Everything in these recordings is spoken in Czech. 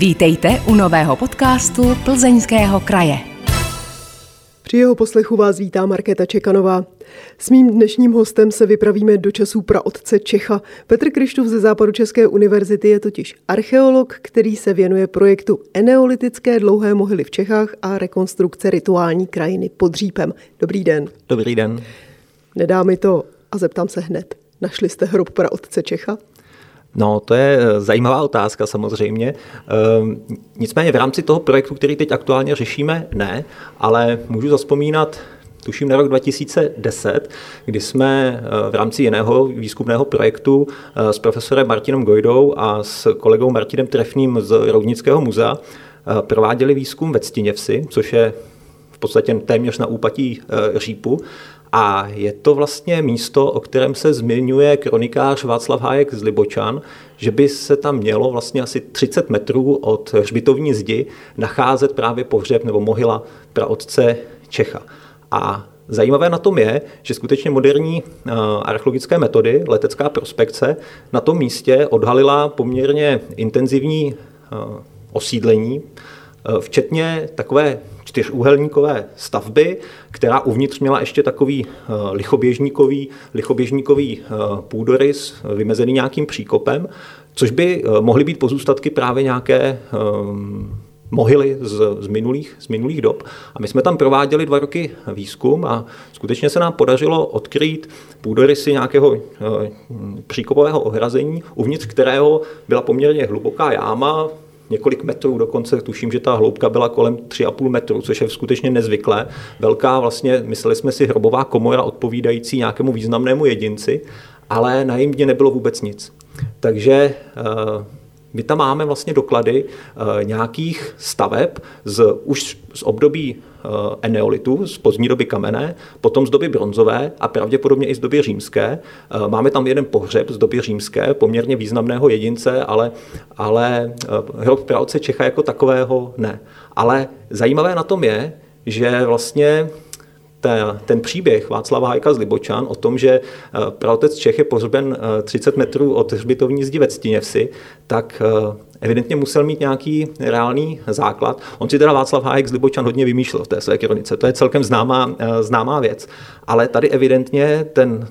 Vítejte u nového podcastu Plzeňského kraje. Při jeho poslechu vás vítá Markéta Čekanová. S mým dnešním hostem se vypravíme do časů praotce Čecha. Petr Krištův ze Západu České univerzity je totiž archeolog, který se věnuje projektu Eneolitické dlouhé mohyly v Čechách a rekonstrukce rituální krajiny pod Řípem. Dobrý den. Dobrý den. Nedá mi to a zeptám se hned. Našli jste hrob praotce Čecha? No, to je eh, zajímavá otázka samozřejmě. Ehm, nicméně v rámci toho projektu, který teď aktuálně řešíme, ne, ale můžu zaspomínat tuším na rok 2010, kdy jsme eh, v rámci jiného výzkumného projektu eh, s profesorem Martinem Gojdou a s kolegou Martinem Trefným z Roudnického muzea prováděli výzkum ve Ctiněvsi, což je v podstatě téměř na úpatí Řípu a je to vlastně místo, o kterém se zmiňuje kronikář Václav Hájek z Libočan, že by se tam mělo vlastně asi 30 metrů od hřbitovní zdi nacházet právě pohřeb nebo mohyla praotce Čecha. A Zajímavé na tom je, že skutečně moderní eh, archeologické metody, letecká prospekce, na tom místě odhalila poměrně intenzivní eh, osídlení, eh, včetně takové čtyřúhelníkové stavby, která uvnitř měla ještě takový eh, lichoběžníkový, lichoběžníkový eh, půdorys vymezený nějakým příkopem, což by eh, mohly být pozůstatky právě nějaké mohyly z, z, minulých, z minulých dob. A my jsme tam prováděli dva roky výzkum a skutečně se nám podařilo odkrýt půdorysy nějakého e, příkopového ohrazení, uvnitř kterého byla poměrně hluboká jáma, několik metrů dokonce, tuším, že ta hloubka byla kolem 3,5 metru, což je skutečně nezvyklé. Velká vlastně, mysleli jsme si, hrobová komora odpovídající nějakému významnému jedinci, ale na jejím dně nebylo vůbec nic. Takže eh, my tam máme vlastně doklady eh, nějakých staveb z, už z období Eh, eneolitu z pozdní doby kamenné, potom z doby bronzové a pravděpodobně i z doby římské. Eh, máme tam jeden pohřeb z doby římské, poměrně významného jedince, ale, ale hrob pravce Čecha jako takového ne. Ale zajímavé na tom je, že vlastně ten, ten příběh Václava Hajka z Libočan o tom, že praotec Čech je pohřben 30 metrů od hřbitovní zdi ve Ctiněvsi, tak evidentně musel mít nějaký reálný základ. On si teda Václav Hájek z Libočan hodně vymýšlel v té své kronice, to je celkem známá, eh, známá věc. Ale tady evidentně ten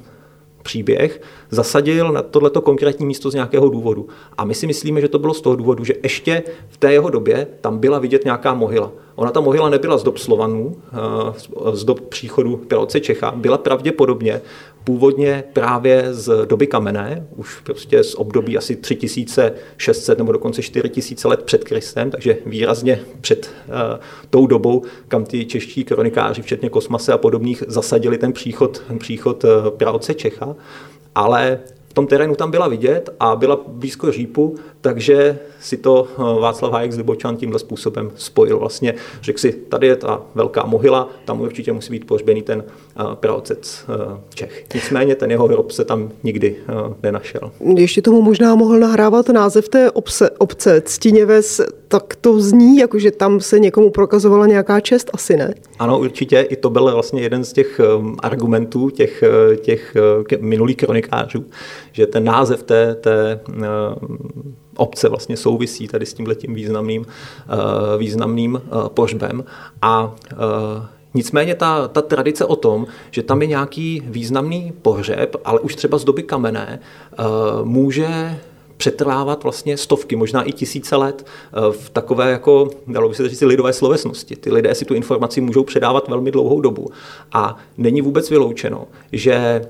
příběh zasadil na tohleto konkrétní místo z nějakého důvodu. A my si myslíme, že to bylo z toho důvodu, že ještě v té jeho době tam byla vidět nějaká mohyla. Ona ta mohyla nebyla z dob Slovanů, eh, z dob příchodu Piloce Čecha, byla pravděpodobně původně právě z doby kamenné, už prostě z období asi 3600 nebo dokonce 4000 let před Kristem, takže výrazně před uh, tou dobou, kam ty čeští kronikáři, včetně Kosmase a podobných, zasadili ten příchod, příchod uh, praoce Čecha. Ale v tom terénu tam byla vidět a byla blízko řípu, takže si to eh, Václav Hájek z Libočan tímhle způsobem spojil. Vlastně řekl si, tady je ta velká mohyla, tam určitě musí být pohřbený ten eh, praotec eh, Čech. Nicméně ten jeho hrob se tam nikdy nenašel. Ještě tomu možná mohl nahrávat název té obce, obce Ctiněves, tak to zní, jako že tam se někomu prokazovala nějaká čest, asi ne? Ano, určitě. I to byl vlastně jeden z těch argumentů těch, těch minulých kronikářů, že ten název té, té obce vlastně souvisí tady s tímhletím významným, významným pohřbem. A Nicméně ta, ta tradice o tom, že tam je nějaký významný pohřeb, ale už třeba z doby kamenné, může přetrvávat vlastně stovky, možná i tisíce let v takové, jako, dalo by se říct, lidové slovesnosti. Ty lidé si tu informaci můžou předávat velmi dlouhou dobu. A není vůbec vyloučeno, že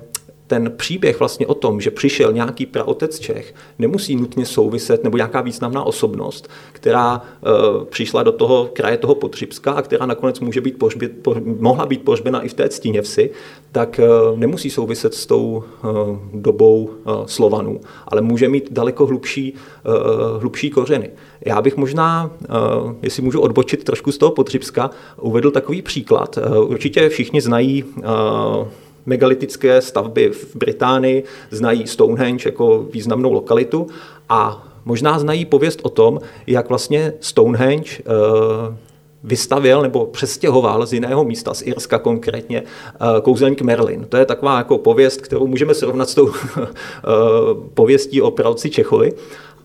ten příběh vlastně o tom, že přišel nějaký praotec Čech, nemusí nutně souviset, nebo nějaká významná osobnost, která uh, přišla do toho kraje toho Potřipska a která nakonec může být pohřbět, po, mohla být pohřbena i v té Ctíněvsi, tak uh, nemusí souviset s tou uh, dobou uh, Slovanů, ale může mít daleko hlubší, uh, hlubší kořeny. Já bych možná, uh, jestli můžu odbočit trošku z toho Potřipska, uvedl takový příklad. Uh, určitě všichni znají uh, megalitické stavby v Británii, znají Stonehenge jako významnou lokalitu a možná znají pověst o tom, jak vlastně Stonehenge eh, vystavil nebo přestěhoval z jiného místa, z Irska konkrétně, eh, kouzelník Merlin. To je taková jako pověst, kterou můžeme srovnat s tou eh, pověstí o pralci Čechovi.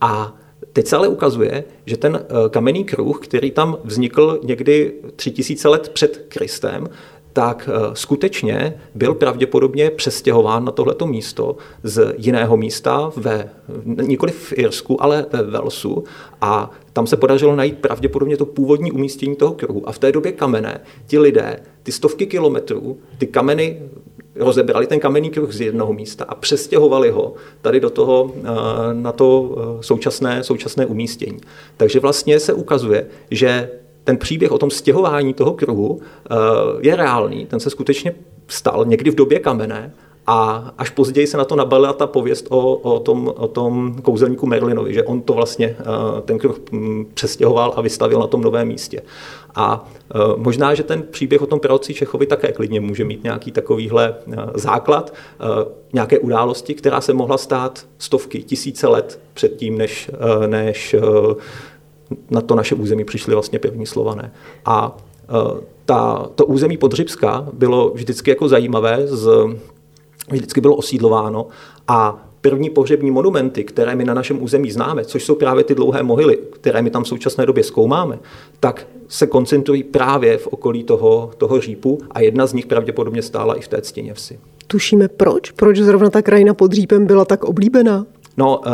A Teď se ale ukazuje, že ten kamenný kruh, který tam vznikl někdy 3000 let před Kristem, tak eh, skutečně byl pravděpodobně přestěhován na tohleto místo z jiného místa, ve, nikoli v Irsku, ale ve Velsu a tam se podařilo najít pravděpodobně to původní umístění toho kruhu. A v té době kamene, ti lidé, ty stovky kilometrů, ty kameny rozebrali ten kamenný kruh z jednoho místa a přestěhovali ho tady do toho, eh, na to eh, současné, současné umístění. Takže vlastně se ukazuje, že ten příběh o tom stěhování toho kruhu eh, je reálný, ten se skutečně stal někdy v době kamenné a až později se na to nabalila ta pověst o, o, tom, o tom kouzelníku Merlinovi, že on to vlastně eh, ten kruh hm, přestěhoval a vystavil na tom novém místě. A eh, možná, že ten příběh o tom proroci Čechovi také klidně může mít nějaký takovýhle základ, nějaké události, která se mohla stát stovky, tisíce let předtím, než, než na to naše území přišli vlastně první slované. A e, ta, to území Podřibska bylo vždycky jako zajímavé, z, vždycky bylo osídlováno a první pohřební monumenty, které my na našem území známe, což jsou právě ty dlouhé mohyly, které my tam v současné době zkoumáme, tak se koncentrují právě v okolí toho, toho řípu a jedna z nich pravděpodobně stála i v té ctěně vsi. Tušíme proč? Proč zrovna ta krajina pod řípem byla tak oblíbená? No, uh,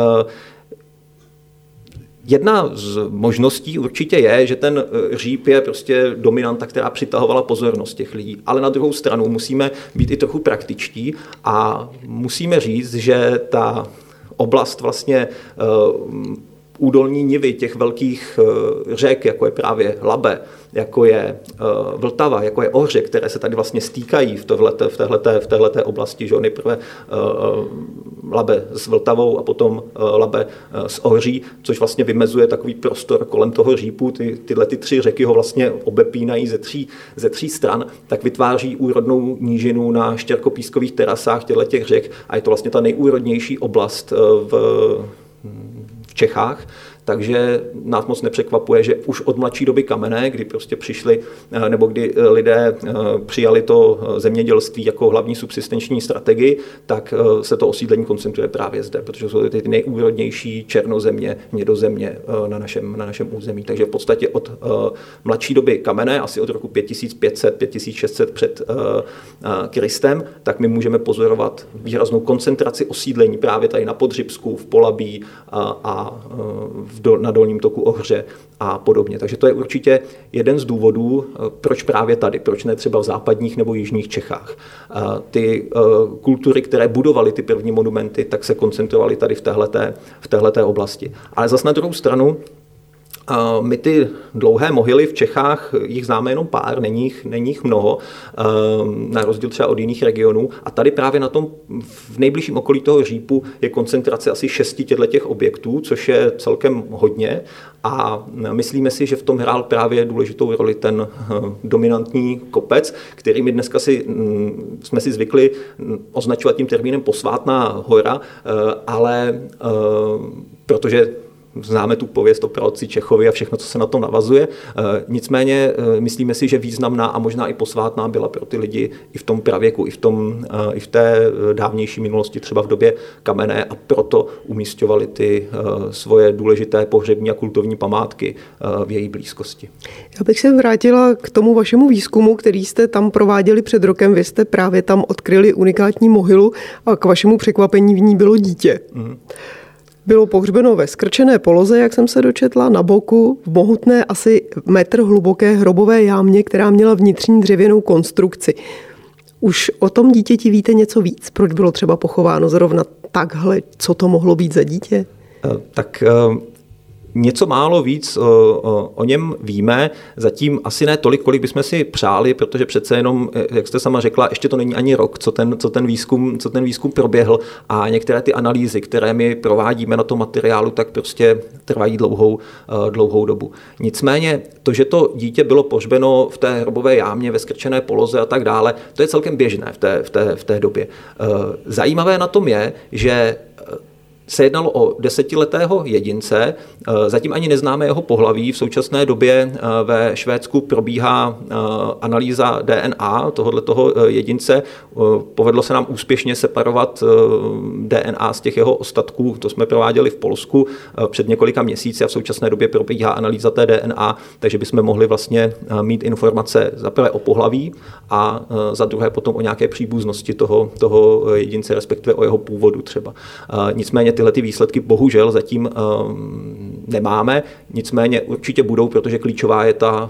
Jedna z možností určitě je, že ten eh, říp je prostě dominanta, která přitahovala pozornost těch lidí. Ale na druhou stranu musíme být i trochu praktičtí a musíme říct, že ta oblast vlastně eh, údolní nivy těch velkých eh, řek, jako je právě Labe, jako je eh, Vltava, jako je Ohře, které se tady vlastně stýkají v, tohleté, v, téhleté, v téhleté oblasti, že nejprve eh, Labe s Vltavou a potom Labe s Ohří, což vlastně vymezuje takový prostor kolem toho řípu, ty, tyhle ty tři řeky ho vlastně obepínají ze tří, ze tří stran, tak vytváří úrodnou nížinu na štěrkopískových terasách těchto těch řek a je to vlastně ta nejúrodnější oblast v v Čechách, takže nás moc nepřekvapuje, že už od mladší doby kamenné, kdy prostě přišli, eh, nebo kdy eh, lidé eh, přijali to zemědělství jako hlavní subsistenční strategii, tak se to osídlení koncentruje právě zde, protože jsou ty nejúrodnější černozemě, mědozemě na našem, na našem území. Takže v podstatě od mladší doby kamenné, asi od roku 5500, 5600 před Kristem, tak my můžeme pozorovat výraznou koncentraci osídlení právě tady na Podřibsku, v Polabí a, a v do, na dolním toku Ohře a podobně. Takže to je určitě jeden z důvodů, eh, proč právě tady, proč ne třeba v západních nebo jižních Čechách. Ty eh, kultury, které budovaly ty první monumenty, tak se koncentrovaly tady v téhleté, v téhleté oblasti. Ale zase na druhou stranu, my ty dlouhé mohyly v Čechách, jich známe jenom pár, není jich, není jich mnoho, na rozdíl třeba od jiných regionů. A tady právě na tom v nejbližším okolí toho řípu je koncentrace asi šesti těch objektů, což je celkem hodně. A myslíme si, že v tom hrál právě důležitou roli ten eh, dominantní kopec, který my dneska si, mm, jsme si zvykli mm, označovat tím termínem posvátná hora, eh, ale eh, protože Známe tu pověst o praloci Čechovi a všechno, co se na to navazuje. Eh, nicméně eh, myslíme si, že významná a možná i posvátná byla pro ty lidi i v tom pravěku, i v, tom, eh, i v té dávnější minulosti, třeba v době kamenné a proto umístovali ty svoje důležité pohřební a kultovní památky v její blízkosti. Já bych se vrátila k tomu vašemu výzkumu, který jste tam prováděli před rokem. Vy jste právě tam odkryli unikátní mohylu a k vašemu překvapení v ní bylo dítě. Mm. Bylo pohřbeno ve skrčené poloze, jak jsem se dočetla, na boku, v mohutné asi metr hluboké hrobové jámě, která měla vnitřní dřevěnou konstrukci. Už o tom dítěti víte něco víc? Proč bylo třeba pochováno zrovna takhle? Co to mohlo být za dítě? Eh, tak eh, něco málo víc o, o, o něm víme, zatím asi ne tolik, kolik bychom si přáli, protože přece jenom, jak jste sama řekla, ještě to není ani rok, co ten, co ten, výzkum, co ten výzkum proběhl a některé ty analýzy, které my provádíme na tom materiálu, tak prostě trvají dlouhou, eh, dlouhou dobu. Nicméně to, že to dítě bylo pohřbeno v té hrobové jámě ve skrčené poloze a tak dále, to je celkem běžné v té, v té, v té době. Eh, zajímavé na tom je, že se jednalo o desetiletého jedince, zatím ani neznáme jeho pohlaví. V současné době ve Švédsku probíhá analýza DNA tohoto jedince. Povedlo se nám úspěšně separovat DNA z těch jeho ostatků, to jsme prováděli v Polsku před několika měsíci a v současné době probíhá analýza té DNA, takže bychom mohli vlastně mít informace za prvé o pohlaví a za druhé potom o nějaké příbuznosti toho, toho jedince, respektive o jeho původu třeba. Nicméně tyhle ty výsledky bohužel zatím nemáme, nicméně určitě budou, protože klíčová je ta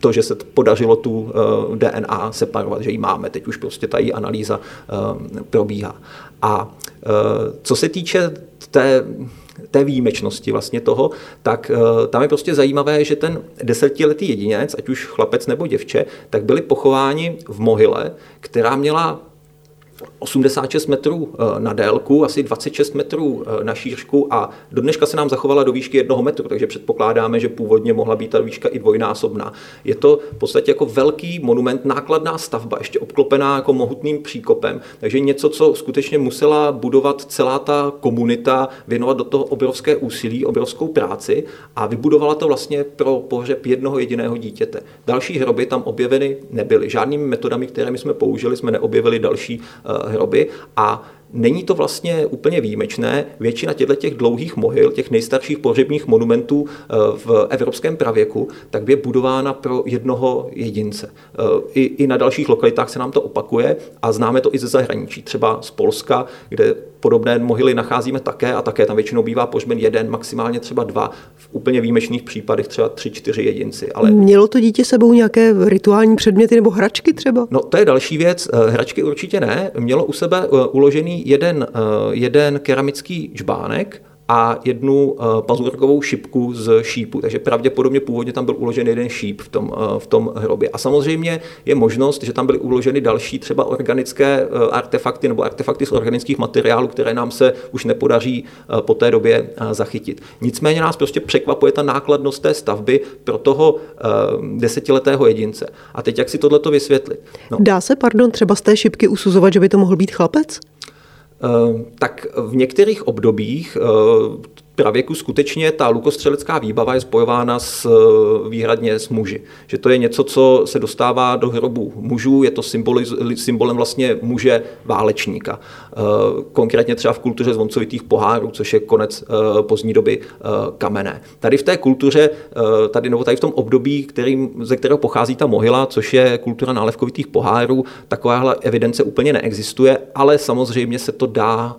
to, že se podařilo tu DNA separovat, že ji máme. Teď už prostě ta její analýza probíhá. A co se týče té té výjimečnosti vlastně toho, tak tam je prostě zajímavé, že ten desetiletý jedinec, ať už chlapec nebo děvče, tak byli pochováni v mohyle, která měla 86 metrů eh, na délku, asi 26 metrů eh, na šířku a do dneška se nám zachovala do výšky jednoho metru, takže předpokládáme, že původně mohla být ta výška i dvojnásobná. Je to v podstatě jako velký monument, nákladná stavba, ještě obklopená jako mohutným příkopem, takže něco, co skutečně musela budovat celá ta komunita, věnovat do toho obrovské úsilí, obrovskou práci a vybudovala to vlastně pro pohřeb jednoho jediného dítěte. Další hroby tam objeveny nebyly. Žádnými metodami, které my jsme použili, jsme neobjevili další Eh, hroby a Není to vlastně úplně výjimečné. Většina těchto těch dlouhých mohyl, těch nejstarších pohřebních monumentů eh, v evropském pravěku, tak je budována pro jednoho jedince. Eh, I, I na dalších lokalitách se nám to opakuje a známe to i ze zahraničí, třeba z Polska, kde podobné mohyly nacházíme také a také tam většinou bývá pohřben jeden, maximálně třeba dva, v úplně výjimečných případech třeba tři, čtyři jedinci. Ale... Mělo to dítě sebou nějaké rituální předměty nebo hračky třeba? No to je další věc. Eh, hračky určitě ne. Mělo u sebe uložený jeden, eh, jeden keramický žbánek, a jednu eh, pazurkovou šipku z šípu. Takže pravděpodobně původně tam byl uložen jeden šíp v tom, eh, v tom hrobě. A samozřejmě je možnost, že tam byly uloženy další třeba organické artefakty nebo artefakty z organických materiálů, které nám se už nepodaří po té době zachytit. Nicméně nás prostě překvapuje ta nákladnost té stavby pro toho desetiletého jedince. A teď jak si tohleto vysvětlit? No. Dá se, pardon, třeba z té šipky usuzovat, že by to mohl být chlapec? Eh, tak v některých obdobích eh, pravěku skutečně ta lukostřelecká výbava je spojována s, výhradně s muži. Že to je něco, co se dostává do hrobu mužů, je to symbolem vlastně muže válečníka. Eh, konkrétně třeba v kultuře zvoncovitých pohárů, což je konec eh, pozdní doby eh, kamenné. Tady v té kultuře, tady, nebo tady v tom období, kterým, ze kterého pochází ta mohyla, což je kultura nálevkovitých pohárů, takováhle evidence úplně neexistuje, ale samozřejmě se to dá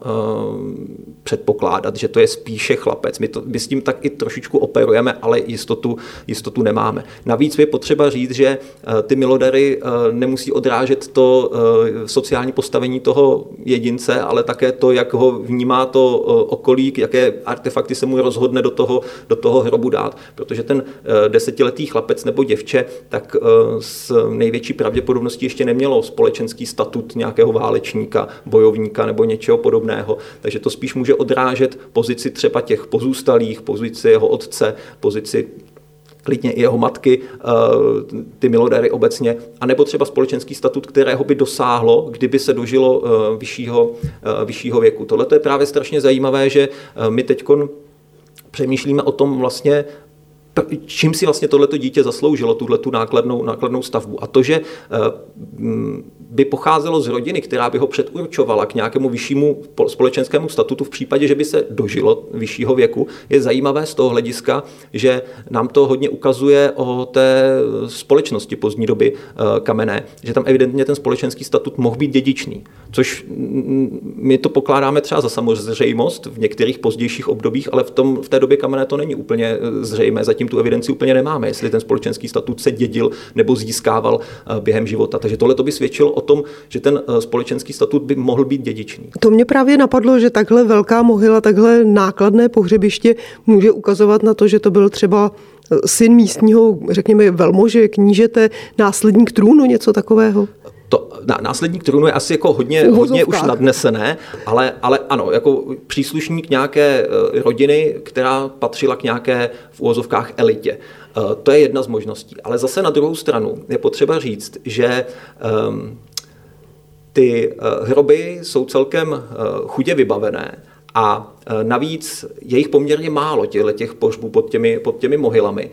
předpokládat, že to je spíše chlapec. My, to, my s tím tak i trošičku operujeme, ale jistotu, jistotu nemáme. Navíc je potřeba říct, že eh, ty milodary eh, nemusí odrážet to eh, sociální postavení toho jedince, ale také to, jak ho vnímá to okolí, jaké artefakty se mu rozhodne do toho, do toho hrobu dát. Protože ten desetiletý chlapec nebo děvče, tak s největší pravděpodobností ještě nemělo společenský statut nějakého válečníka, bojovníka nebo něčeho podobného. Takže to spíš může odrážet pozici třeba těch těch pozůstalých, pozici jeho otce, pozici klidně i jeho matky, eh, ty milodéry obecně, anebo třeba společenský statut, kterého by dosáhlo, kdyby se dožilo eh, vyššího, eh, vyššího věku. Tohle je právě strašně zajímavé, že my teď přemýšlíme o tom vlastně, čím si vlastně tohleto dítě zasloužilo, tuhle tu nákladnou, nákladnou stavbu. A to, že by pocházelo z rodiny, která by ho předurčovala k nějakému vyššímu společenskému statutu v případě, že by se dožilo vyššího věku, je zajímavé z toho hlediska, že nám to hodně ukazuje o té společnosti pozdní doby eh, kamenné, že tam evidentně ten společenský statut mohl být dědičný, což my to pokládáme třeba za samozřejmost v některých pozdějších obdobích, ale v, tom, v té době kamenné to není úplně eh, zřejmé, zatím tu evidenci úplně nemáme, jestli ten společenský statut se dědil nebo získával eh, během života. Takže tohle to by svědčilo o tom, že ten eh, společenský statut by mohl být dědičný. To mě právě napadlo, že takhle velká mohyla, takhle nákladné pohřebiště může ukazovat na to, že to byl třeba eh, syn místního, řekněme, velmože, knížete, následník trůnu, něco takového? To následník trůnu je asi jako hodně, hodně už nadnesené, ale, ale ano, jako příslušník nějaké eh, rodiny, která patřila k nějaké v úvozovkách elitě. To je jedna z možností. Ale zase na druhou stranu je potřeba říct, že um, ty eh, hroby jsou celkem eh, chudě vybavené A navíc je jich poměrně málo, těch pohřbů pod těmi, pod těmi mohylami. E,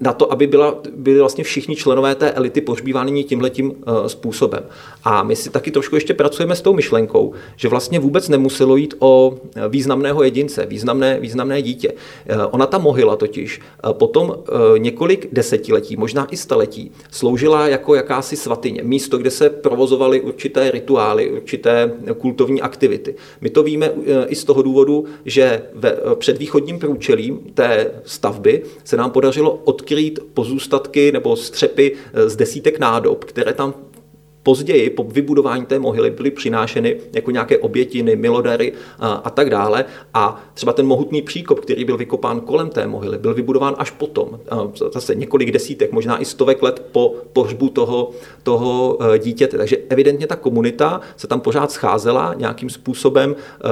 na to, aby byla, byli vlastně všichni členové té elity pohřbíváni tímhletím e, způsobem. A my si taky trošku ještě pracujeme s tou myšlenkou, že vlastně vůbec nemuselo jít o významného jedince, významné, významné dítě. Ona ta mohyla totiž potom několik desetiletí, možná i staletí, sloužila jako jakási svatyně, místo, kde se provozovaly určité rituály, určité kultovní aktivity. My to víme i z toho důvodu, že ve, před východním průčelím té stavby se nám podařilo odkrýt pozůstatky nebo střepy z desítek nádob, které tam později po vybudování té mohyly byly přinášeny jako nějaké obětiny, milodary a, a tak dále. A třeba ten mohutný příkop, který byl vykopán kolem té mohyly, byl vybudován až potom, zase několik desítek, možná i stovek let po pohřbu toho, toho e, dítěte. Takže evidentně ta komunita se tam pořád scházela nějakým způsobem, e,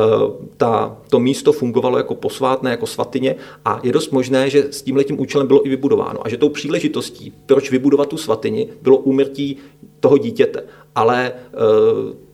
ta, to místo fungovalo jako posvátné, jako svatyně a je dost možné, že s tímhletím účelem bylo i vybudováno a že tou příležitostí, proč vybudovat tu svatyni, bylo úmrtí toho dítěte. Ale eh,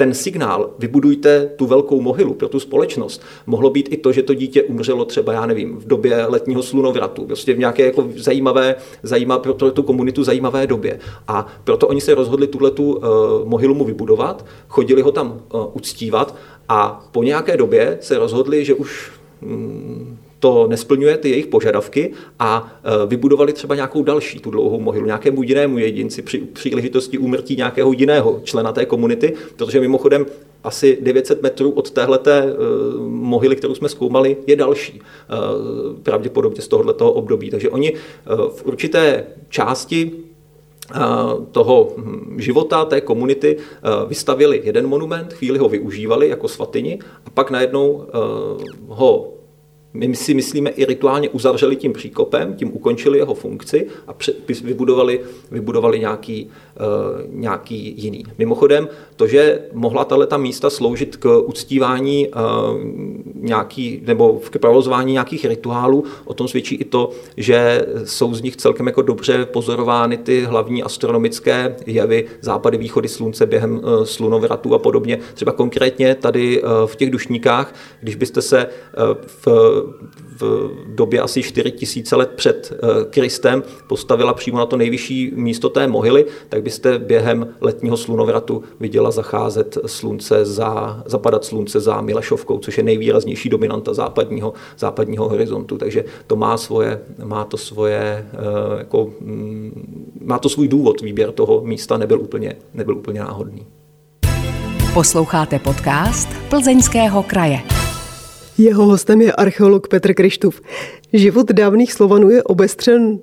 ten signál, vybudujte tu velkou mohylu pro tu společnost, mohlo být i to, že to dítě umřelo třeba, já nevím, v době letního slunovratu, prostě v nějaké jako zajímavé, zajímavé pro, tu komunitu zajímavé době. A proto oni se rozhodli tuhle tu uh, mohylu mu vybudovat, chodili ho tam uh, uctívat a po nějaké době se rozhodli, že už mm, to nesplňuje ty jejich požadavky a e, vybudovali třeba nějakou další tu dlouhou mohylu, nějakému jinému jedinci při příležitosti úmrtí nějakého jiného člena té komunity, protože mimochodem asi 900 metrů od téhleté uh, mohyly, kterou jsme zkoumali, je další, uh, pravděpodobně z tohoto období. Takže oni v určité části toho hm, života té komunity vystavili jeden monument, chvíli ho využívali jako svatyni a pak najednou ho my si myslíme i rituálně uzavřeli tím příkopem, tím ukončili jeho funkci a vybudovali, vybudovali nějaký, uh, nějaký jiný. Mimochodem, to, že mohla tato místa sloužit k uctívání uh, nějaký, nebo k provozování nějakých rituálů, o tom svědčí i to, že jsou z nich celkem jako dobře pozorovány ty hlavní astronomické jevy, západy, východy slunce během uh, slunovratu a podobně. Třeba konkrétně tady uh, v těch dušníkách, když byste se uh, v v době asi 4 tisíce let před eh, Kristem postavila přímo na to nejvyšší místo té mohyly, tak byste během letního slunovratu viděla zacházet slunce za, zapadat slunce za Milešovkou, což je nejvýraznější dominanta západního, západního horizontu. Takže to má svoje, má to svoje, eh, jako, mm, má to svůj důvod, výběr toho místa nebyl úplně, nebyl úplně náhodný. Posloucháte podcast Plzeňského kraje. Jeho hostem je archeolog Petr Krištův. Život dávných Slovanů je obestřen,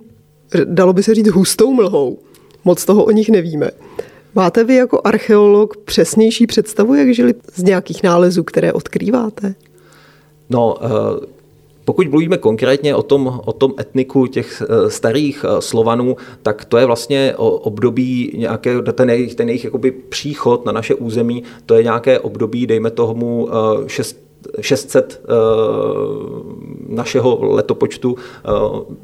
dalo by se říct, hustou mlhou. Moc toho o nich nevíme. Máte vy jako archeolog přesnější představu, jak žili z nějakých nálezů, které odkrýváte? No, uh... Pokud mluvíme konkrétně o tom, o tom etniku těch eh, starých eh, Slovanů, tak to je vlastně období nějaké, ten jejich, ten jejich jakoby příchod na naše území, to je nějaké období, dejme tomu 6 600 eh, našeho letopočtu, eh,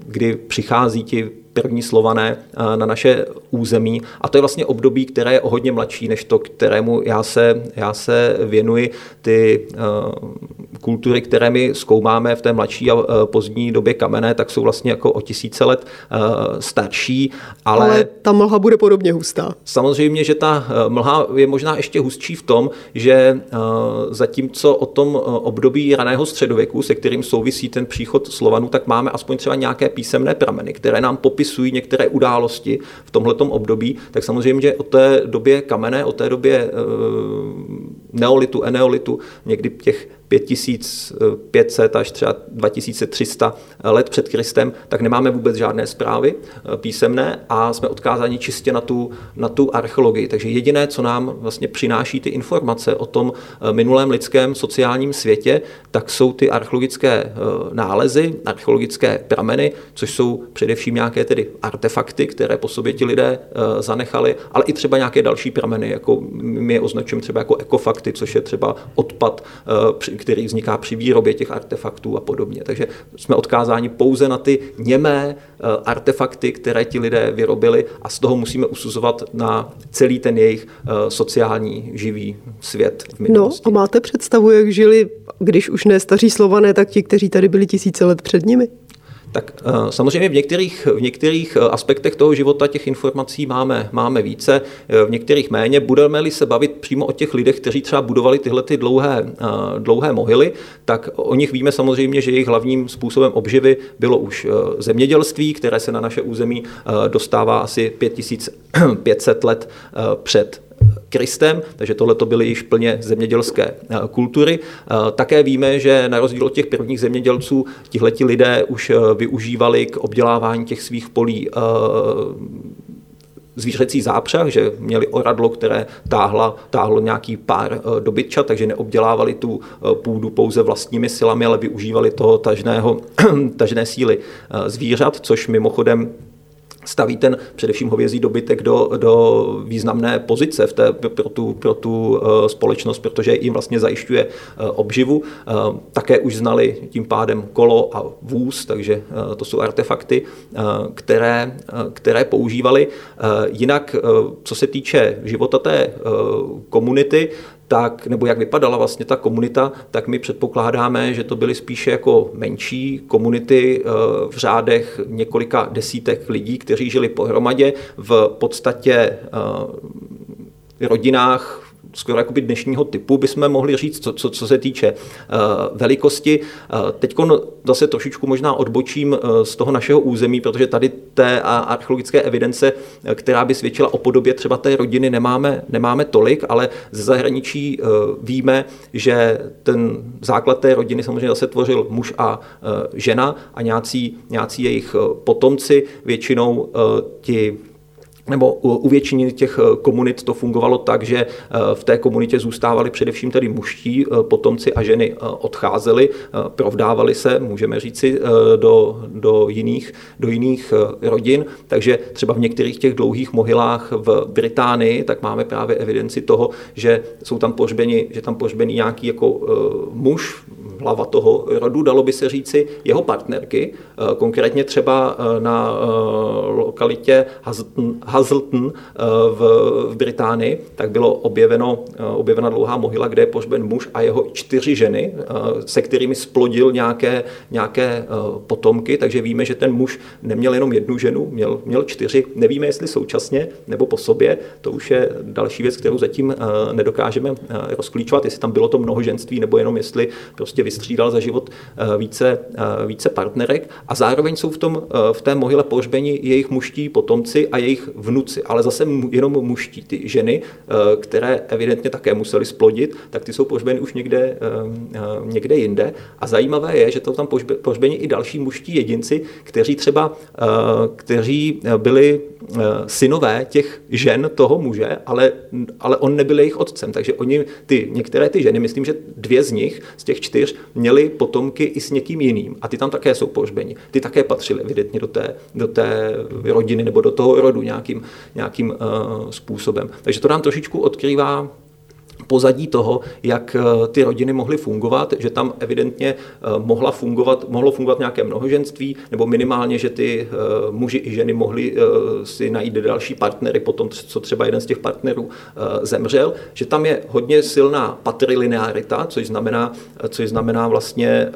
kdy přichází ti první slované eh, na naše území. A to je vlastně období, které je o hodně mladší než to, kterému já se, já se věnuji. Ty kultury, které my zkoumáme v té mladší a pozdní době kamenné, tak jsou vlastně jako o tisíce let starší. Ale, ale ta mlha bude podobně hustá. Samozřejmě, že ta mlha je možná ještě hustší v tom, že zatímco o tom období raného středověku, se kterým souvisí ten příchod Slovanů, tak máme aspoň třeba nějaké písemné prameny, které nám popisují některé události v tomhletom období, tak samozřejmě, že o té době kamenné, o té době e, neolitu, eneolitu, někdy těch 5500 až třeba 2300 let před Kristem, tak nemáme vůbec žádné zprávy eh, písemné a jsme odkázáni čistě na tu, na tu archeologii. Takže jediné, co nám vlastně přináší ty informace o tom eh, minulém lidském sociálním světě, tak jsou ty archeologické eh, nálezy, archeologické prameny, což jsou především nějaké tedy artefakty, které po sobě ti lidé zanechali, ale i třeba nějaké další prameny, jako my je označujeme třeba jako ekofakty, což je třeba odpad, který vzniká při výrobě těch artefaktů a podobně. Takže jsme odkázáni pouze na ty němé artefakty, které ti lidé vyrobili a z toho musíme usuzovat na celý ten jejich sociální živý svět v minulosti. No a máte představu, jak žili, když už ne staří slované, tak ti, kteří tady byli tisíce let před nimi? Tak eh, samozřejmě v některých, v některých eh, aspektech toho života těch informací máme, máme více, eh, v některých méně. Budeme-li se bavit přímo o těch lidech, kteří třeba budovali tyhle ty dlouhé, dlouhé mohyly, tak o nich víme samozřejmě, že jejich hlavním způsobem obživy bylo už zemědělství, které se na naše území dostává asi 5500 let před Kristem, takže tohle to byly již plně zemědělské eh, kultury. Eh, také víme, že na rozdíl od těch prvních zemědělců, tihleti lidé už eh, využívali k obdělávání těch svých polí zvířecí zápřah, že měli oradlo, které táhla, táhlo nějaký pár dobytčat, takže neobdělávali tu půdu pouze vlastními silami, ale využívali toho tažného, tažné síly zvířat, což mimochodem staví ten především hovězí dobytek do, do významné pozice v té, pro tu, pro tu uh, společnost, protože jim vlastně zajišťuje uh, obživu. Uh, také už znali tím pádem kolo a vůz, takže to jsou artefakty, které, které používali. Jinak, co se týče života té komunity, tak, nebo jak vypadala vlastně ta komunita, tak my předpokládáme, že to byly spíše jako menší komunity eh, v řádech několika desítek lidí, kteří žili pohromadě v podstatě eh, rodinách skoro jakoby dnešního typu, bychom mohli říct, co, co, co se týče uh, velikosti. Uh, Teď zase trošičku možná odbočím uh, z toho našeho území, protože tady té archeologické evidence, která by svědčila o podobě třeba té rodiny, nemáme, nemáme tolik, ale ze zahraničí uh, víme, že ten základ té rodiny samozřejmě zase tvořil muž a uh, žena a nějací, nějací jejich potomci, většinou uh, ti nebo u většiny těch eh, komunit to fungovalo tak, že eh, v té komunitě zůstávali především tedy mužtí eh, potomci a ženy odcházeli, provdávali se, můžeme říci, do, do, jiných, do jiných rodin. Takže třeba v některých těch dlouhých mohylách v Británii, tak máme právě evidenci toho, že jsou tam pohřbeni, že tam pohřbený nějaký jako muž, hlava toho rodu, dalo by se říci, jeho partnerky, konkrétně třeba na lokalitě Hazleton eh, v, Británii, tak bylo objeveno, eh, objevena dlouhá mohyla, kde je pohřben muž a jeho čtyři ženy, eh, se kterými splodil nějaké, nějaké potomky, takže víme, že ten muž neměl jenom jednu ženu, měl, měl čtyři. Nevíme, jestli současně nebo po sobě, to už je další věc, kterou zatím nedokážeme rozklíčovat, jestli tam bylo to mnohoženství, nebo jenom jestli prostě vystřídal za život více, více partnerek. A zároveň jsou v, tom, v té mohyle pohřbeni jejich mužští potomci a jejich vnuci, ale zase jenom muští. Ty ženy, eh, které evidentně také museli splodit, tak ty jsou pohřbeny už někde, eh, eh, někde jinde. A zajímavé je, že to tam pohřbeni i další muští jedinci, kteří třeba kteří byli synové těch žen toho muže, ale, ale on nebyl jejich otcem. Takže oni, ty, některé ty ženy, myslím, že dvě z nich, z těch čtyř, měly potomky i s někým jiným. A ty tam také jsou pohřbeni. Ty také patřily evidentně do té, do té rodiny nebo do toho rodu nějaký nějakým, nějakým uh, způsobem. Takže to nám trošičku odkrývá pozadí toho, jak eh, ty rodiny mohly fungovat, že tam evidentně eh, mohla fungovat, mohlo fungovat nějaké mnohoženství, nebo minimálně, že ty muži i ženy mohli si najít další partnery po tom, co třeba jeden z těch partnerů zemřel, že tam je hodně silná patrilinearita, což znamená, což znamená vlastně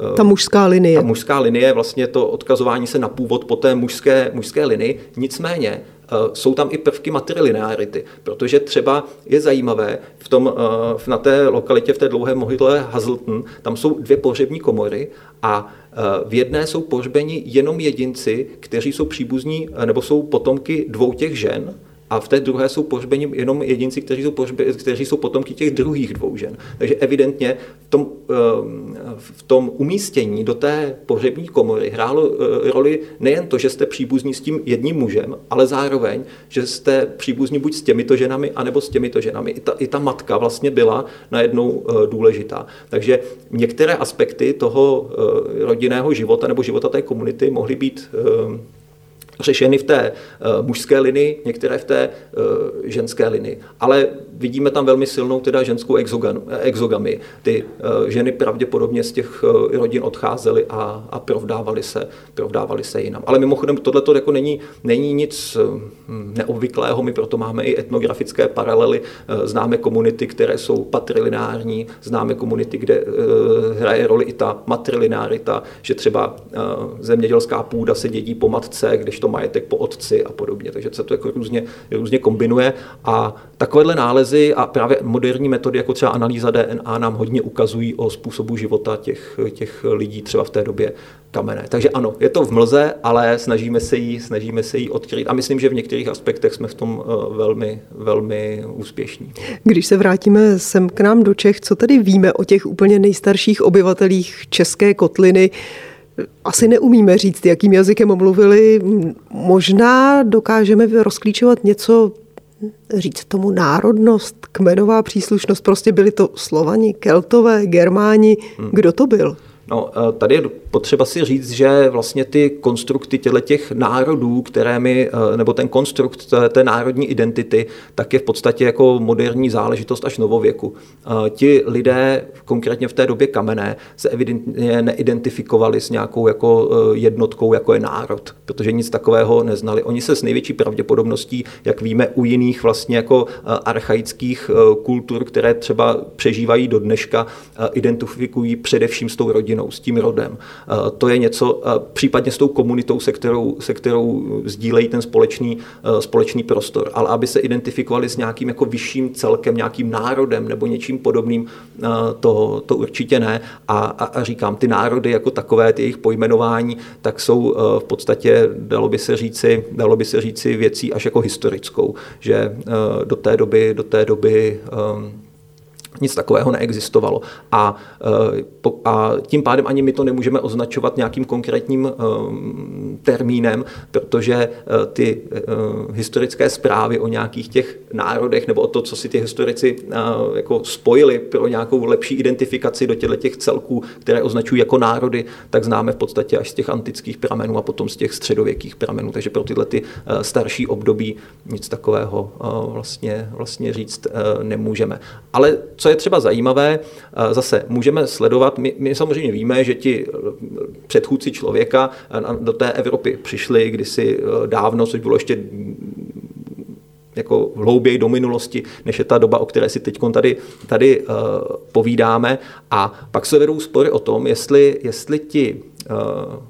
Eh, ta mužská linie. Ta mužská linie, vlastně to odkazování se na původ po té mužské, mužské linii. Nicméně eh, jsou tam i prvky matrilinearity, protože třeba je zajímavé v tom, eh, na té lokalitě, v té dlouhé mohyle Hazleton, tam jsou dvě pohřební komory a v jedné jsou pohřbeni jenom jedinci, kteří jsou příbuzní nebo jsou potomky dvou těch žen, a v té druhé jsou pohřbeni jenom jedinci, kteří jsou, pohřbe, kteří jsou potomky těch druhých dvou žen. Takže evidentně v tom, ehm, v tom umístění do té pohřební komory hrálo eh, roli nejen to, že jste příbuzní s tím jedním mužem, ale zároveň, že jste příbuzní buď s těmito ženami, anebo s těmito ženami. I ta, i ta matka vlastně byla najednou eh, důležitá. Takže některé aspekty toho eh, rodinného života nebo života té komunity mohly být ehm, řešeny v té uh, mužské linii, některé v té uh, ženské linii. Ale vidíme tam velmi silnou teda ženskou exogamy. Ty uh, ženy pravděpodobně z těch rodin odcházely a, a provdávaly se, provdávaly se jinam. Ale mimochodem tohle jako není, není nic uh, neobvyklého, my proto máme i etnografické paralely, známe komunity, které jsou patrilinární, známe komunity, kde hraje roli i ta matrilinárita, že třeba zemědělská půda se dědí po matce, když to majetek po otci a podobně. Takže se to jako různě, různě kombinuje. A takovéhle nálezy a právě moderní metody, jako třeba analýza DNA, nám hodně ukazují o způsobu života těch, těch lidí třeba v té době kamenné. Takže ano, je to v mlze, ale snažíme se jí, snažíme se jí odkryt a myslím, že v některých aspektech jsme v tom eh, velmi, velmi úspěšní. Když se vrátíme sem k nám do Čech, co tedy víme o těch úplně nejstarších obyvatelích České kotliny? Asi neumíme říct, jakým jazykem mluvili. Možná dokážeme rozklíčovat něco, říct tomu národnost, kmenová příslušnost. Prostě byli to Slovani, Keltové, Germáni. Hmm. Kdo to byl? No, eh, tady je potřeba si říct, že vlastně ty konstrukty těch národů, které my, eh, nebo ten konstrukt té, národní identity, tak je v podstatě jako moderní záležitost až novověku. Eh, ti lidé, konkrétně v té době kamenné, se evidentně neidentifikovali s nějakou jako jednotkou, jako je národ, protože nic takového neznali. Oni se s největší pravděpodobností, jak víme, u jiných vlastně jako archaických kultur, které třeba přežívají do dneška, identifikují především s tou rodinou rodinou, s tím rodem. Eh, to je něco, eh, případně s tou komunitou, se kterou, se kterou sdílejí ten společný, eh, společný prostor. Ale aby se identifikovali s nějakým jako vyšším celkem, nějakým národem nebo něčím podobným, to, to určitě ne. A, a, a říkám, ty národy jako takové, ty jejich pojmenování, tak jsou v podstatě, dalo by se říci, dalo by se říci věcí až jako historickou, že do té doby, do té doby nic takového neexistovalo. A, eh, a tím pádem ani my to nemůžeme označovat nějakým konkrétním eh, termínem, protože eh, ty historické zprávy o nějakých těch národech nebo o to, co si ty historici jako spojili pro nějakou lepší identifikaci do těchto těch celků, které označují jako národy, tak známe v podstatě až z těch antických pramenů a potom z těch středověkých pramenů. Takže pro tyhle ty starší období nic takového vlastně, vlastně říct nemůžeme. Ale co třeba zajímavé, eh, zase můžeme sledovat, my, my samozřejmě víme, že ti eh, předchůdci člověka eh, do té Evropy přišli kdysi dávno, což bylo ještě jako hlouběji do minulosti, než je ta doba, o které si teď tady, tady uh, povídáme. A pak se vedou spory o tom, jestli, jestli ti uh,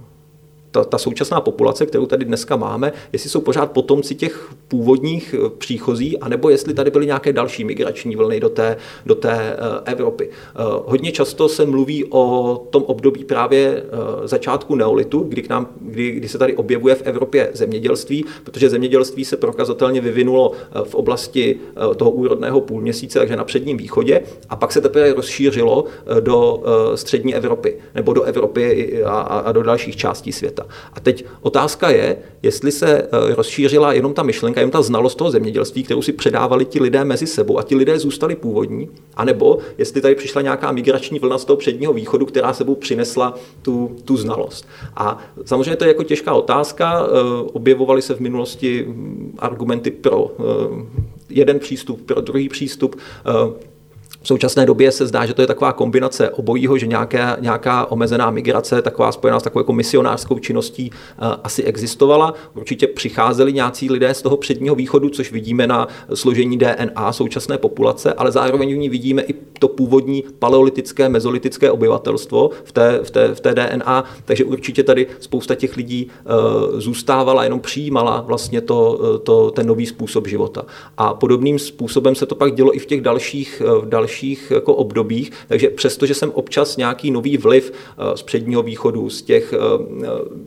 ta, ta současná populace, kterou tady dneska máme, jestli jsou pořád potomci těch původních eh, příchozí, anebo jestli tady byly nějaké další migrační vlny do té, do té eh, Evropy. Eh, hodně často se mluví o tom období právě začátku neolitu, kdy, k nám, kdy, kdy se tady objevuje v Evropě zemědělství, protože zemědělství se prokazatelně vyvinulo v oblasti toho úrodného půlměsíce, takže na předním východě, a pak se teprve rozšířilo do střední Evropy, nebo do Evropy a, a do dalších částí světa světa. A teď otázka je, jestli se eh, rozšířila jenom ta myšlenka, jenom ta znalost toho zemědělství, kterou si předávali ti lidé mezi sebou a ti lidé zůstali původní, anebo jestli tady přišla nějaká migrační vlna z toho předního východu, která sebou přinesla tu, tu znalost. A samozřejmě to je jako těžká otázka. Eh, objevovaly se v minulosti argumenty pro eh, jeden přístup, pro druhý přístup. V současné době se zdá, že to je taková kombinace obojího, že nějaká, nějaká omezená migrace, taková spojená s takovou jako misionářskou činností, uh, asi existovala. Určitě přicházeli nějací lidé z toho předního východu, což vidíme na složení DNA současné populace, ale zároveň v ní vidíme i to původní paleolitické, mezolitické obyvatelstvo v té, v té, v té DNA, takže určitě tady spousta těch lidí uh, zůstávala, jenom přijímala vlastně to, to, ten nový způsob života. A podobným způsobem se to pak dělo i v těch dalších, v dalších dalších jako obdobích. Takže přesto, že jsem občas nějaký nový vliv eh, z předního východu, z těch eh,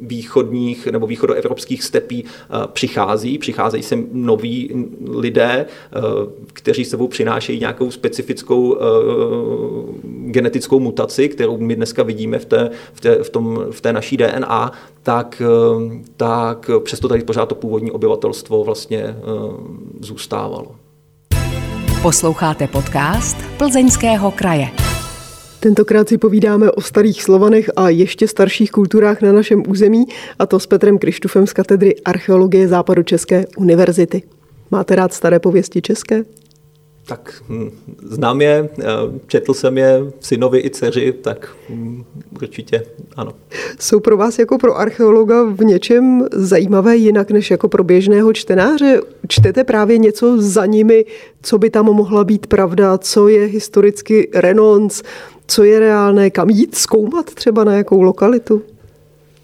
východních nebo východoevropských stepí eh, přichází, přicházejí sem noví lidé, kteří sebou přinášejí nějakou specifickou genetickou mutaci, kterou my dneska vidíme v té, v té, v tom, v té naší DNA, tak, tak přesto tady pořád to původní obyvatelstvo vlastně zůstávalo. Posloucháte podcast Plzeňského kraje. Tentokrát si povídáme o starých Slovanech a ještě starších kulturách na našem území, a to s Petrem Krištufem z katedry archeologie Západočeské univerzity. Máte rád staré pověsti české? Tak hm, znám je, eh, četl jsem je synovi i dceři, tak hm, určitě ano. Jsou pro vás jako pro archeologa v něčem zajímavé jinak než jako pro běžného čtenáře? Čtete právě něco za nimi, co by tam mohla být pravda, co je historicky renonc, co je reálné, kam jít zkoumat třeba na jakou lokalitu?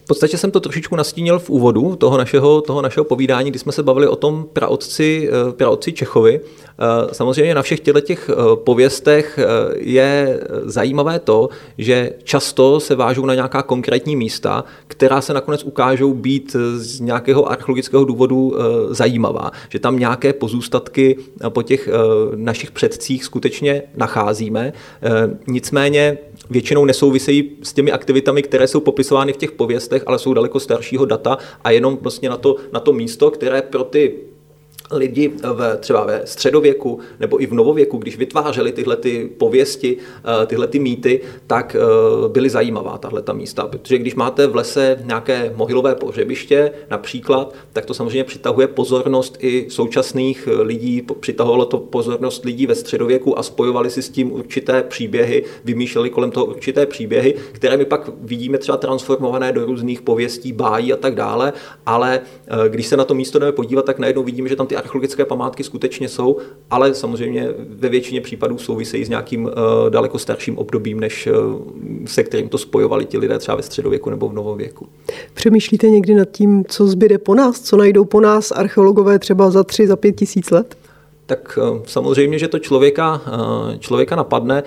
Podstatě jsem to trošičku nastínil v úvodu toho našeho, toho našeho povídání, kdy jsme se bavili o tom praotci, eh, praotci Čechovi. Eh, samozřejmě na všech těchto těch eh, pověstech je zajímavé to, že často se vážou na nějaká konkrétní místa, která se nakonec ukážou být z nějakého archeologického důvodu zajímavá. Že tam nějaké pozůstatky po těch našich předcích skutečně nacházíme. Nicméně většinou nesouvisejí s těmi aktivitami, které jsou popisovány v těch pověstech, ale jsou daleko staršího data a jenom vlastně na to, na to místo, které pro ty lidi v, třeba ve středověku nebo i v novověku, když vytvářeli tyhle ty pověsti, eh, tyhle ty mýty, tak eh, byly zajímavá tahle ta místa. Protože když máte v lese nějaké mohylové pohřebiště například, tak to samozřejmě přitahuje pozornost i současných eh, lidí, přitahovalo to pozornost lidí ve středověku a spojovali si s tím určité příběhy, vymýšleli kolem toho určité příběhy, které my pak vidíme třeba transformované do různých pověstí, bájí a tak dále, ale když se na to místo jdeme podívat, tak najednou vidíme, že tam ty archeologické památky skutečně jsou, ale samozřejmě ve většině případů souvisejí s nějakým uh, daleko starším obdobím, než uh, se kterým to spojovali ti lidé třeba ve středověku nebo v novověku. Přemýšlíte někdy nad tím, co zbyde po nás, co najdou po nás archeologové třeba za tři, za pět tisíc let? Tak uh, samozřejmě, že to člověka, člověka napadne.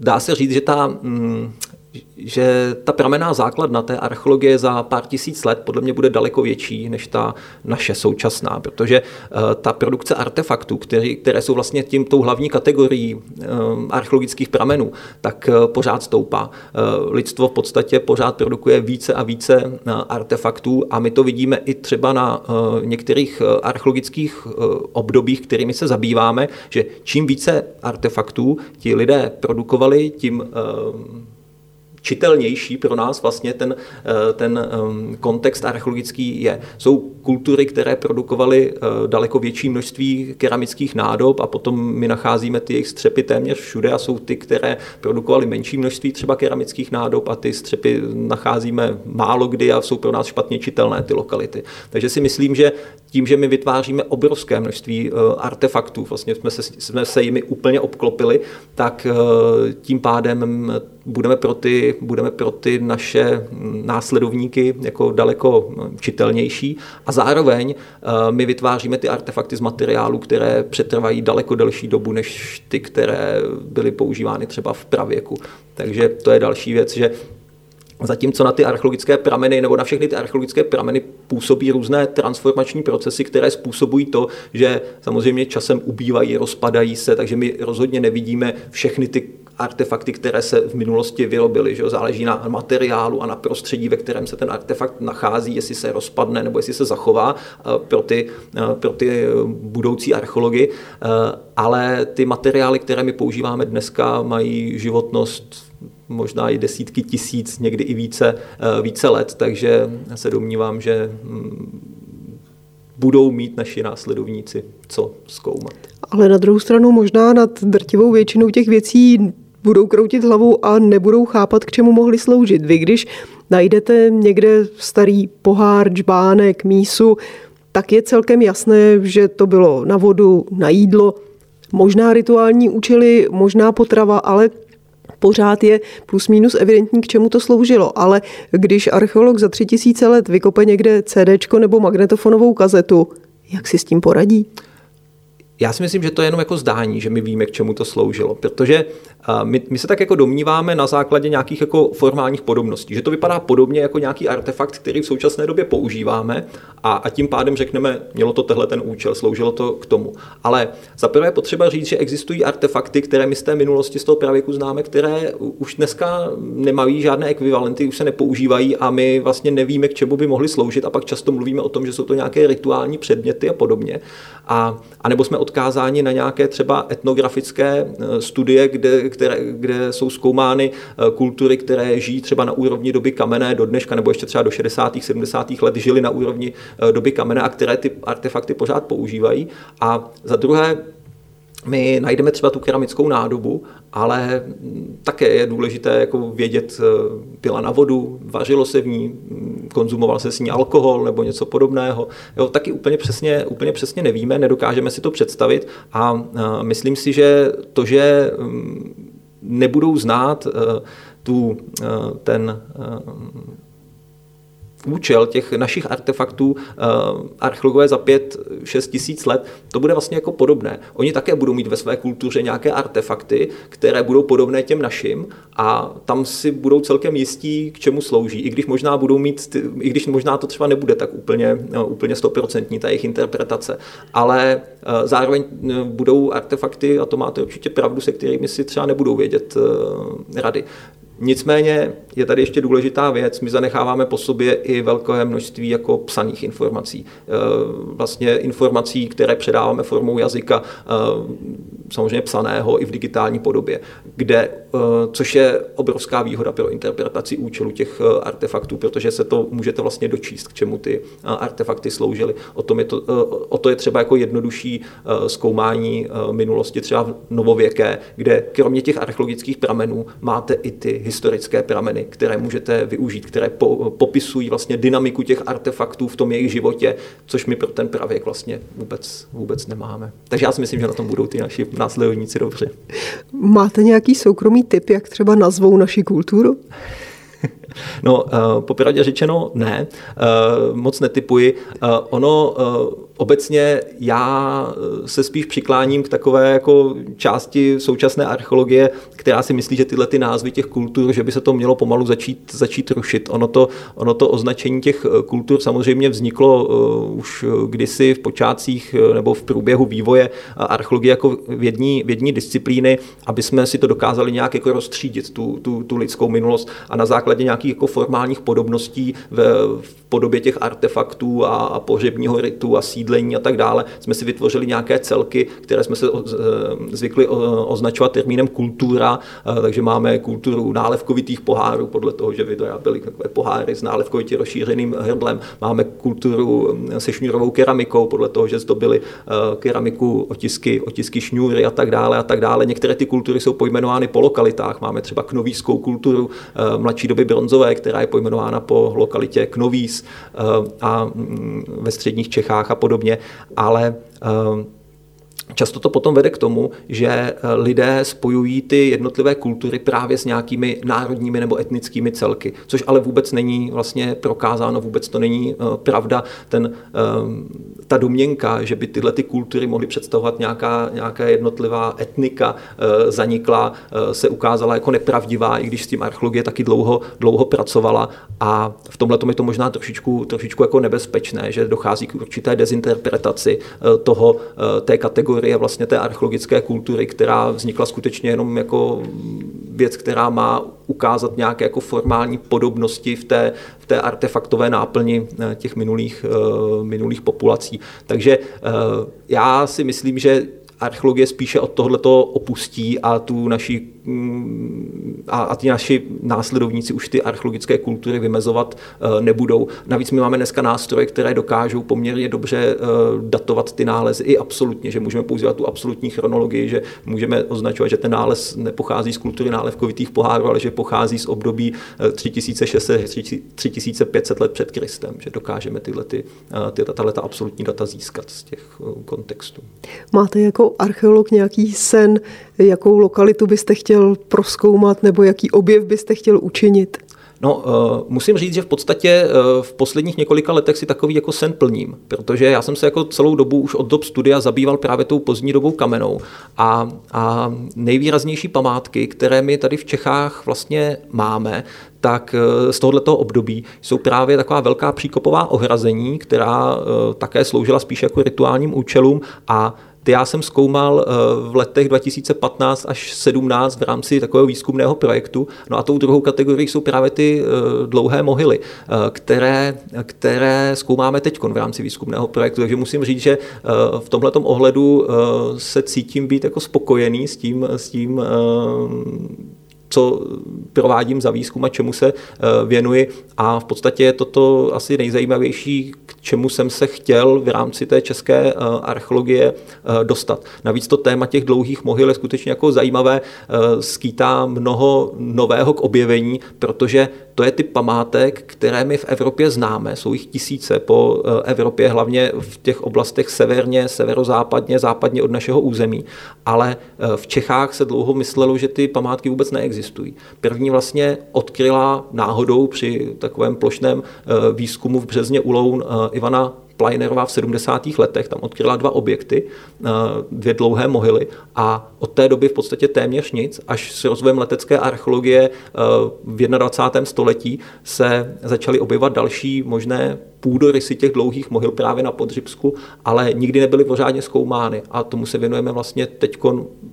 Dá se říct, že ta um, že ta pramená základna té archeologie za pár tisíc let podle mě bude daleko větší než ta naše současná, protože eh, ta produkce artefaktů, který, které jsou vlastně tím tou hlavní kategorií eh, archeologických pramenů, tak eh, pořád stoupá. Lidstvo v podstatě pořád produkuje více a více artefaktů a my to vidíme i třeba na některých archeologických obdobích, kterými se zabýváme, že čím více artefaktů ti lidé produkovali, tím čitelnější pro nás vlastně ten, eh, ten ehm, kontext archeologický je. Jsou kultury, které produkovaly eh, daleko větší množství keramických nádob a potom my nacházíme ty jejich střepy téměř všude a jsou ty, které produkovaly menší množství třeba keramických nádob a ty střepy nacházíme málo kdy a jsou pro nás špatně čitelné ty lokality. Takže si myslím, že tím, že my vytváříme obrovské množství eh, artefaktů, vlastně jsme se, jsme se jimi úplně obklopili, tak tím pádem budeme pro ty, budeme pro ty naše následovníky jako daleko čitelnější a zároveň eh, my vytváříme ty artefakty z materiálu, které přetrvají daleko delší dobu než ty, které byly používány třeba v pravěku. Takže to je další věc, že Zatímco na ty archeologické prameny nebo na všechny ty archeologické prameny působí různé transformační procesy, které způsobují to, že samozřejmě časem ubývají, rozpadají se, takže my rozhodně nevidíme všechny ty artefakty, které se v minulosti vyrobily. Že Záleží na materiálu a na prostředí, ve kterém se ten artefakt nachází, jestli se rozpadne nebo jestli se zachová eh, pro ty, eh, pro ty budoucí archeology. Eh, ale ty materiály, které my používáme dneska, mají životnost možná i desítky tisíc, někdy i více, více let, takže se domnívám, že hm, budou mít naši následovníci co zkoumat. Ale na druhou stranu možná nad drtivou většinou těch věcí budou kroutit hlavou a nebudou chápat, k čemu mohli sloužit. Vy, když najdete někde starý pohár, džbánek, mísu, tak je celkem jasné, že to bylo na vodu, na jídlo, možná rituální účely, možná potrava, ale pořád je plus minus evidentní, k čemu to sloužilo. Ale když archeolog za tři tisíce let vykope někde CD nebo magnetofonovou kazetu, jak si s tím poradí? Já si myslím, že to je jenom jako zdání, že my víme, k čemu to sloužilo, protože my, my se tak jako domníváme na základě nějakých jako formálních podobností, že to vypadá podobně jako nějaký artefakt, který v současné době používáme a, a tím pádem řekneme, mělo to tehle ten účel, sloužilo to k tomu. Ale za prvé potřeba říct, že existují artefakty, které my z té minulosti, z toho pravěku známe, které už dneska nemají žádné ekvivalenty, už se nepoužívají a my vlastně nevíme, k čemu by mohly sloužit a pak často mluvíme o tom, že jsou to nějaké rituální předměty a podobně. A, a nebo jsme od odkázáni na nějaké třeba etnografické studie, kde, které, kde jsou zkoumány kultury, které žijí třeba na úrovni doby kamenné do dneška, nebo ještě třeba do 60. 70. let žili na úrovni doby kamenné a které ty artefakty pořád používají. A za druhé, my najdeme třeba tu keramickou nádobu, ale také je důležité jako vědět, pila na vodu, vařilo se v ní, konzumoval se s ní alkohol nebo něco podobného. Jo, taky úplně přesně, úplně přesně nevíme, nedokážeme si to představit a myslím si, že to, že mm, nebudou znát tu, ten účel těch našich artefaktů uh, archeologové za 5-6 tisíc let, to bude vlastně jako podobné. Oni také budou mít ve své kultuře nějaké artefakty, které budou podobné těm našim a tam si budou celkem jistí, k čemu slouží, i když možná budou mít, i když možná to třeba nebude tak úplně, uh, úplně stoprocentní ta jejich interpretace, ale uh, zároveň budou artefakty, a to máte určitě pravdu, se kterými si třeba nebudou vědět rady. Nicméně je tady ještě důležitá věc, my zanecháváme po sobě i velké množství jako psaných informací. E, vlastně informací, které předáváme formou jazyka, e, samozřejmě psaného i v digitální podobě, kde, e, což je obrovská výhoda pro interpretaci účelu těch artefaktů, protože se to můžete vlastně dočíst, k čemu ty artefakty sloužily. O, tom je to, o to je třeba jako jednodušší zkoumání minulosti, třeba novověké, kde kromě těch archeologických pramenů máte i ty historické prameny, které můžete využít, které po, popisují vlastně dynamiku těch artefaktů v tom jejich životě, což my pro ten pravěk vlastně vůbec, vůbec nemáme. Takže já si myslím, že na tom budou ty naši následovníci dobře. Máte nějaký soukromý tip, jak třeba nazvou naši kulturu? No, uh, popravdě řečeno ne, uh, moc netypuji. Uh, ono obecně já se spíš přikláním k takové jako části současné archeologie, která si myslí, že tyhle ty názvy těch kultur, že by se to mělo pomalu začít, začít rušit. Ono to, ono to označení těch kultur samozřejmě vzniklo uh, už kdysi v počátcích nebo v průběhu vývoje archeologie jako vědní, vědní disciplíny, aby jsme si to dokázali nějak jako rozstřídit, tu, tu, tu lidskou minulost a na základě nějakých jako formálních podobností v, v podobě těch artefaktů a, a pohřebního ritu a sídlení a tak dále, jsme si vytvořili nějaké celky, které jsme se zvykli označovat termínem kultura, takže máme kulturu nálevkovitých pohárů, podle toho, že vyráběli takové poháry s nálevkovitě rozšířeným hrblem. Máme kulturu se šňůrovou keramikou, podle toho, že zdobili keramiku otisky, otisky šňůry a tak dále a tak dále. Některé ty kultury jsou pojmenovány po lokalitách. Máme třeba knovískou kulturu mladší doby bronzové, která je pojmenována po lokalitě Knovíz Eh, a mm, ve středních Čechách a podobně, ale eh, Často to potom vede k tomu, že eh, lidé spojují ty jednotlivé kultury právě s nějakými národními nebo etnickými celky, což ale vůbec není vlastně prokázáno, vůbec to není pravda. Ten, ta domněnka, že by tyhle ty kultury mohly představovat nějaká, nějaká jednotlivá etnika zanikla, se ukázala jako nepravdivá, i když s tím archeologie taky dlouho, dlouho pracovala a v tomhle je to možná trošičku, trošičku jako nebezpečné, že dochází k určité dezinterpretaci eh, toho, eh, té kategorie vlastně té archeologické kultury, která vznikla skutečně jenom jako věc, která má ukázat nějaké jako formální podobnosti v té, v té artefaktové náplni eh, těch minulých, minulých populací. Takže já si myslím, že archeologie spíše od tohoto opustí a tu naši a, a ti naši následovníci už ty archeologické kultury vymezovat uh, nebudou. Navíc my máme dneska nástroje, které dokážou poměrně dobře uh, datovat ty nálezy i absolutně, že můžeme používat tu absolutní chronologii, že můžeme označovat, že ten nález nepochází z kultury nálevkovitých pohárů, ale že pochází z období 3600-3500 let před Kristem, že dokážeme tyhle, ty, ty, tato absolutní data získat z těch kontextů. Máte jako archeolog nějaký sen, jakou lokalitu byste chtěl proskoumat nebo jaký objev byste chtěl učinit? No, uh, musím říct, že v podstatě uh, v posledních několika letech si takový jako sen plním, protože já jsem se jako celou dobu už od dob studia zabýval právě tou pozdní dobou kamenou a, a nejvýraznější památky, které my tady v Čechách vlastně máme, tak eh, z tohoto období jsou právě taková velká příkopová ohrazení, která také sloužila spíš jako rituálním účelům a ty já jsem zkoumal v letech 2015 až 17 v rámci takového výzkumného projektu. No a tou druhou kategorií jsou právě ty dlouhé mohyly, které, které zkoumáme teď v rámci výzkumného projektu. Takže musím říct, že v tomto ohledu se cítím být jako spokojený s tím, s tím co provádím za výzkum a čemu se eh, věnuji. A v podstatě je toto asi nejzajímavější, k čemu jsem se chtěl v rámci té české eh, archeologie eh, dostat. Navíc to téma těch dlouhých mohyl je skutečně jako zajímavé, skýtá mnoho nového k objevení, protože to je typ památek, které my v Evropě známe, jsou jich tisíce po Evropě, hlavně v těch oblastech severně, severozápadně, západně od našeho území. Ale v Čechách se dlouho myslelo, že ty památky vůbec neexistují existují. První vlastně odkryla náhodou při takovém plošném eh, výzkumu v Březně u Loun eh, Ivana Pleinerová v 70. letech, tam odkryla dva objekty, eh, dvě dlouhé mohyly a od té doby v podstatě téměř nic, až s rozvojem letecké archeologie v 21. století se začaly objevovat další možné půdorysy těch dlouhých mohyl právě na Podřibsku, ale nikdy nebyly pořádně zkoumány a tomu se věnujeme vlastně teď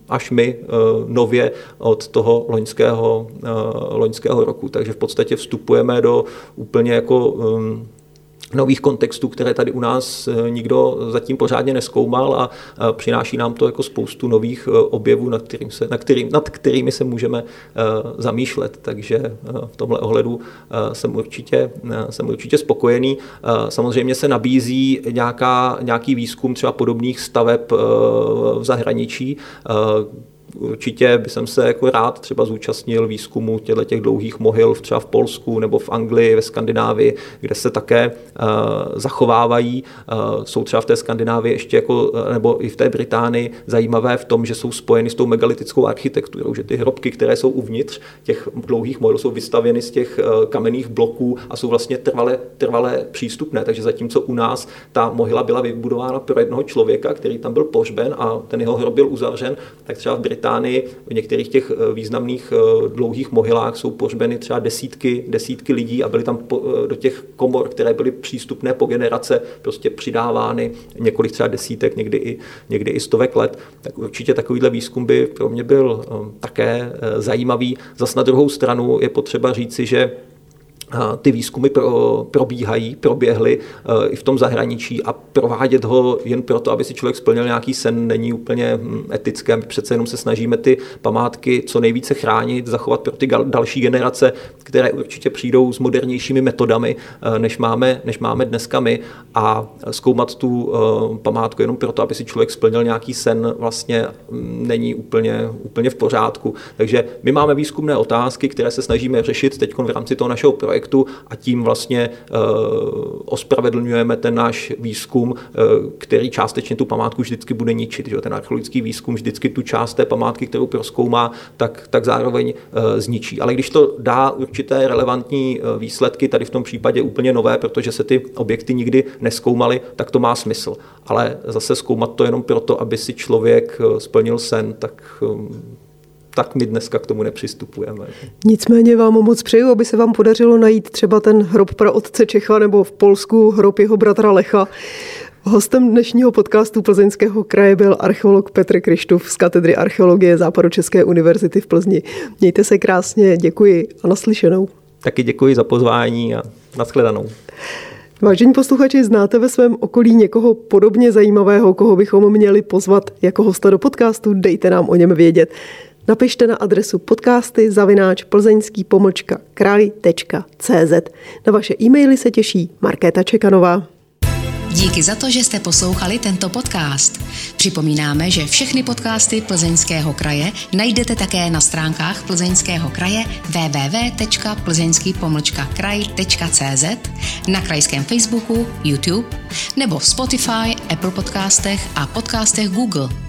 až my eh, nově od toho loňského, eh, loňského roku. Takže v podstatě vstupujeme do úplně jako ehm, nových kontextů, které tady u nás eh, nikdo zatím pořádně neskoumal a přináší nám to jako spoustu nových eh, objevů, nad, kterým se, nad, kterým, nad kterými se můžeme eh, zamýšlet. Takže v tomhle ohledu jsem určitě, jsem určitě spokojený. Samozřejmě se nabízí nějaká, nějaký výzkum třeba podobných staveb v zahraničí, určitě by jsem se jako rád třeba zúčastnil výzkumu těchto těch dlouhých mohyl třeba v Polsku nebo v Anglii, ve Skandinávii, kde se také uh, zachovávají. Uh, jsou třeba v té Skandinávii ještě jako, uh, nebo i v té Británii zajímavé v tom, že jsou spojeny s tou megalitickou architekturou, že ty hrobky, které jsou uvnitř těch dlouhých mohyl, jsou vystavěny z těch uh, kamenných bloků a jsou vlastně trvale, trvale přístupné. Takže zatímco u nás ta mohyla byla vybudována pro jednoho člověka, který tam byl pohřben a ten jeho hrob byl uzavřen, tak třeba v Británii Británii v některých těch eh, významných eh, dlouhých mohylách jsou pohřbeny třeba desítky, desítky lidí a byly tam eh, do těch komor, které byly přístupné po generace, prostě přidávány několik třeba desítek, někdy i, někdy i stovek let. Tak určitě takovýhle výzkum by pro mě byl také zajímavý. Zas na druhou stranu je potřeba říci, že ty výzkumy pro, probíhají, proběhly e, i v tom zahraničí a provádět ho jen proto, aby si člověk splnil nějaký sen, není úplně hm, etické. My přece jenom se snažíme ty památky co nejvíce chránit, zachovat pro ty další generace, které určitě přijdou s modernějšími metodami, e, než máme, než máme dneska my a zkoumat tu e, památku jenom proto, aby si člověk splnil nějaký sen, vlastně hm, není úplně, úplně v pořádku. Takže my máme výzkumné otázky, které se snažíme řešit teď v rámci toho našeho projektu projektu a tím vlastně eh, ospravedlňujeme ten náš výzkum, eh, který částečně tu památku vždycky bude ničit. Že? Ten archeologický výzkum vždycky tu část té památky, kterou proskoumá, tak, tak zároveň eh, zničí. Ale když to dá určité relevantní výsledky, tady v tom případě úplně nové, protože se ty objekty nikdy neskoumaly, tak to má smysl. Ale zase zkoumat to jenom proto, aby si člověk splnil sen, tak tak my dneska k tomu nepřistupujeme. Nicméně vám moc přeju, aby se vám podařilo najít třeba ten hrob pro otce Čecha nebo v Polsku hrob jeho bratra Lecha. Hostem dnešního podcastu Plzeňského kraje byl archeolog Petr Krištův z katedry archeologie Západočeské univerzity v Plzni. Mějte se krásně, děkuji a naslyšenou. Taky děkuji za pozvání a nashledanou. Vážení posluchači, znáte ve svém okolí někoho podobně zajímavého, koho bychom měli pozvat jako hosta do podcastu? Dejte nám o něm vědět. Napište na adresu podcasty zavináč plzeňský pomlčka kraj.cz. Na vaše e-maily se těší Markéta Čekanová. Díky za to, že jste poslouchali tento podcast. Připomínáme, že všechny podcasty Plzeňského kraje najdete také na stránkách Plzeňského kraje www.plzeňský-kraj.cz, na krajském Facebooku, YouTube nebo v Spotify, Apple podcastech a podcastech Google.